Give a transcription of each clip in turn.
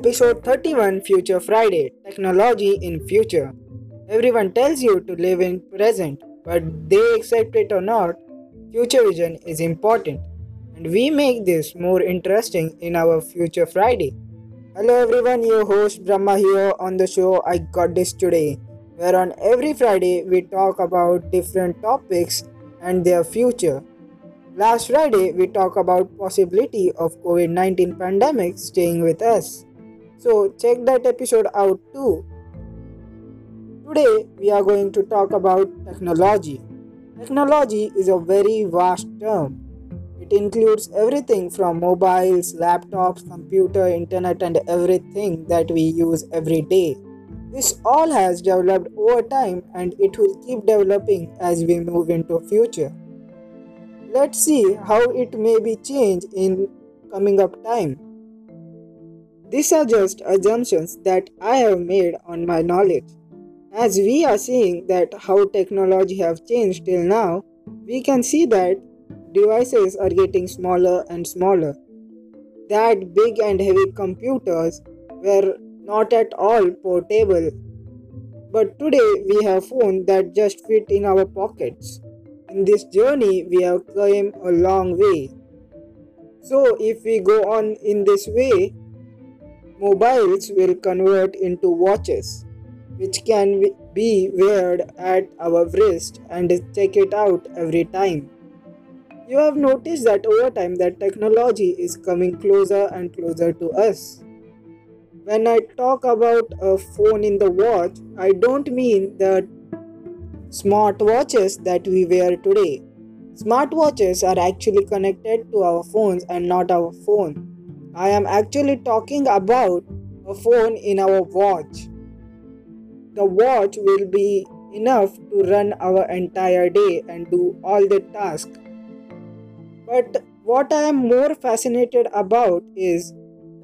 Episode 31 Future Friday Technology in Future. Everyone tells you to live in present, but they accept it or not, future vision is important. And we make this more interesting in our Future Friday. Hello everyone, your host Brahma here on the show I Got This Today, where on every Friday we talk about different topics and their future. Last Friday we talked about possibility of COVID-19 pandemic staying with us. So check that episode out too. Today we are going to talk about technology. Technology is a very vast term. It includes everything from mobiles, laptops, computer, internet and everything that we use every day. This all has developed over time and it will keep developing as we move into future. Let's see how it may be changed in coming up time. These are just assumptions that I have made on my knowledge. As we are seeing that how technology have changed till now, we can see that devices are getting smaller and smaller. That big and heavy computers were not at all portable. But today we have phones that just fit in our pockets. In this journey we have come a long way. So if we go on in this way, mobiles will convert into watches, which can be weared at our wrist and check it out every time. You have noticed that over time that technology is coming closer and closer to us. When I talk about a phone in the watch, I don't mean the smartwatches that we wear today. Smartwatches are actually connected to our phones and not our phone. I am actually talking about a phone in our watch. The watch will be enough to run our entire day and do all the tasks. But what I am more fascinated about is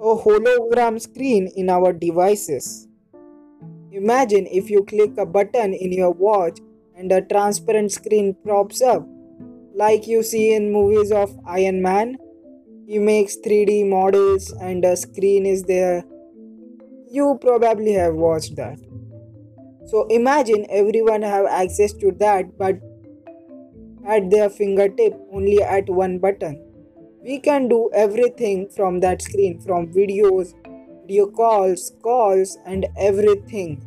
a hologram screen in our devices. Imagine if you click a button in your watch and a transparent screen pops up, like you see in movies of Iron Man he makes 3D models and a screen is there. You probably have watched that. So imagine everyone have access to that but at their fingertip only at one button. We can do everything from that screen from videos, video calls, calls and everything.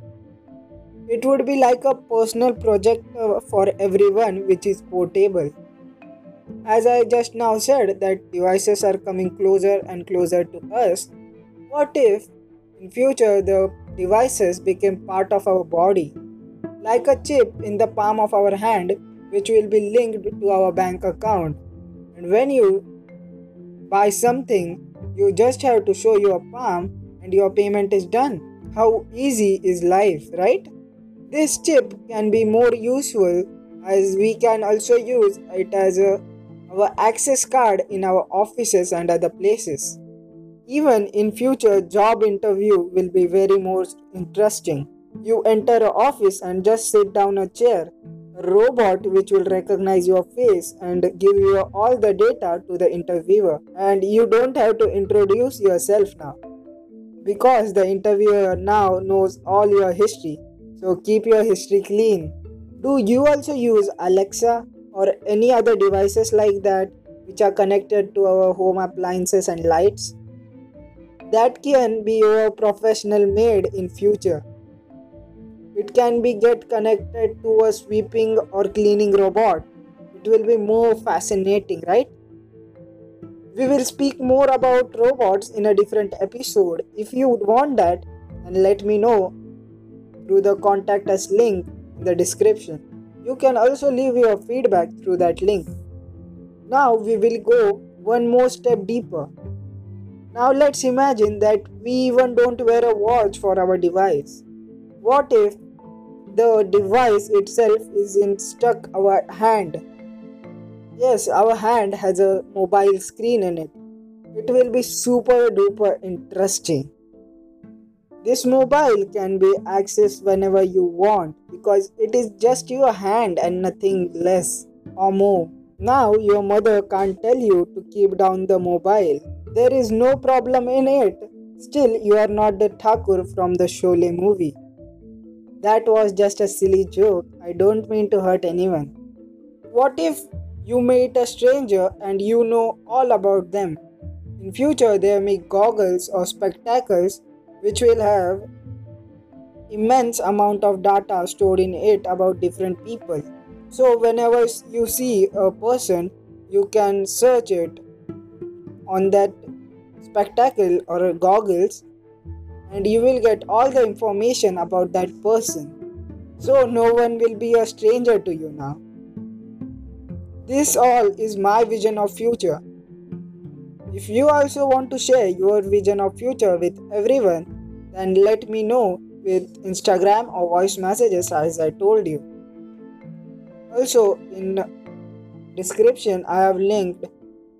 It would be like a personal project uh, for everyone which is portable. As I just now said that devices are coming closer and closer to us, what if in future the devices became part of our body? Like a chip in the palm of our hand which will be linked to our bank account. And when you buy something, you just have to show your palm and your payment is done. How easy is life, right? This chip can be more useful as we can also use it as a our access card in our offices and other places. Even in future job interview will be very more interesting. You enter an office and just sit down a chair. A robot which will recognize your face and give you all the data to the interviewer and you don't have to introduce yourself now because the interviewer now knows all your history so keep your history clean do you also use alexa or any other devices like that which are connected to our home appliances and lights that can be your professional maid in future. It can be get connected to a sweeping or cleaning robot. It will be more fascinating right? We will speak more about robots in a different episode. If you would want that and let me know through the contact us link in the description you can also leave your feedback through that link. Now we will go one more step deeper. Now let's imagine that we even don't wear a watch for our device. What if the device itself is in stuck our hand? Yes, our hand has a mobile screen in it. It will be super duper interesting. This mobile can be accessed whenever you want because it is just your hand and nothing less or more. Now your mother can't tell you to keep down the mobile. There is no problem in it Still, you are not the Thakur from the Sholay movie. That was just a silly joke. I don't mean to hurt anyone. What if you meet a stranger and you know all about them? In future, they make goggles or spectacles which will have immense amount of data stored in it about different people. So whenever you see a person, you can search it on that spectacle or goggles and you will get all the information about that person. So no one will be a stranger to you now. This all is my vision of future. If you also want to share your vision of future with everyone, then let me know with Instagram or voice messages as I told you. Also in description I have linked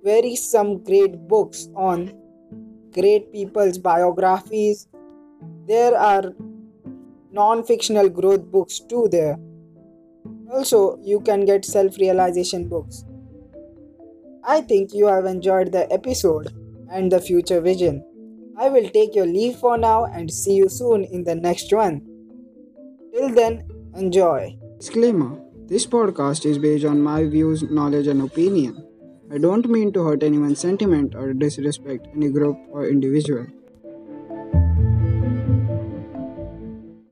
very some great books on great people's biographies there are non fictional growth books too there. Also, you can get self realization books. I think you have enjoyed the episode and the future vision. I will take your leave for now and see you soon in the next one. Till then, enjoy. Disclaimer This podcast is based on my views, knowledge, and opinion. I don't mean to hurt anyone's sentiment or disrespect any group or individual.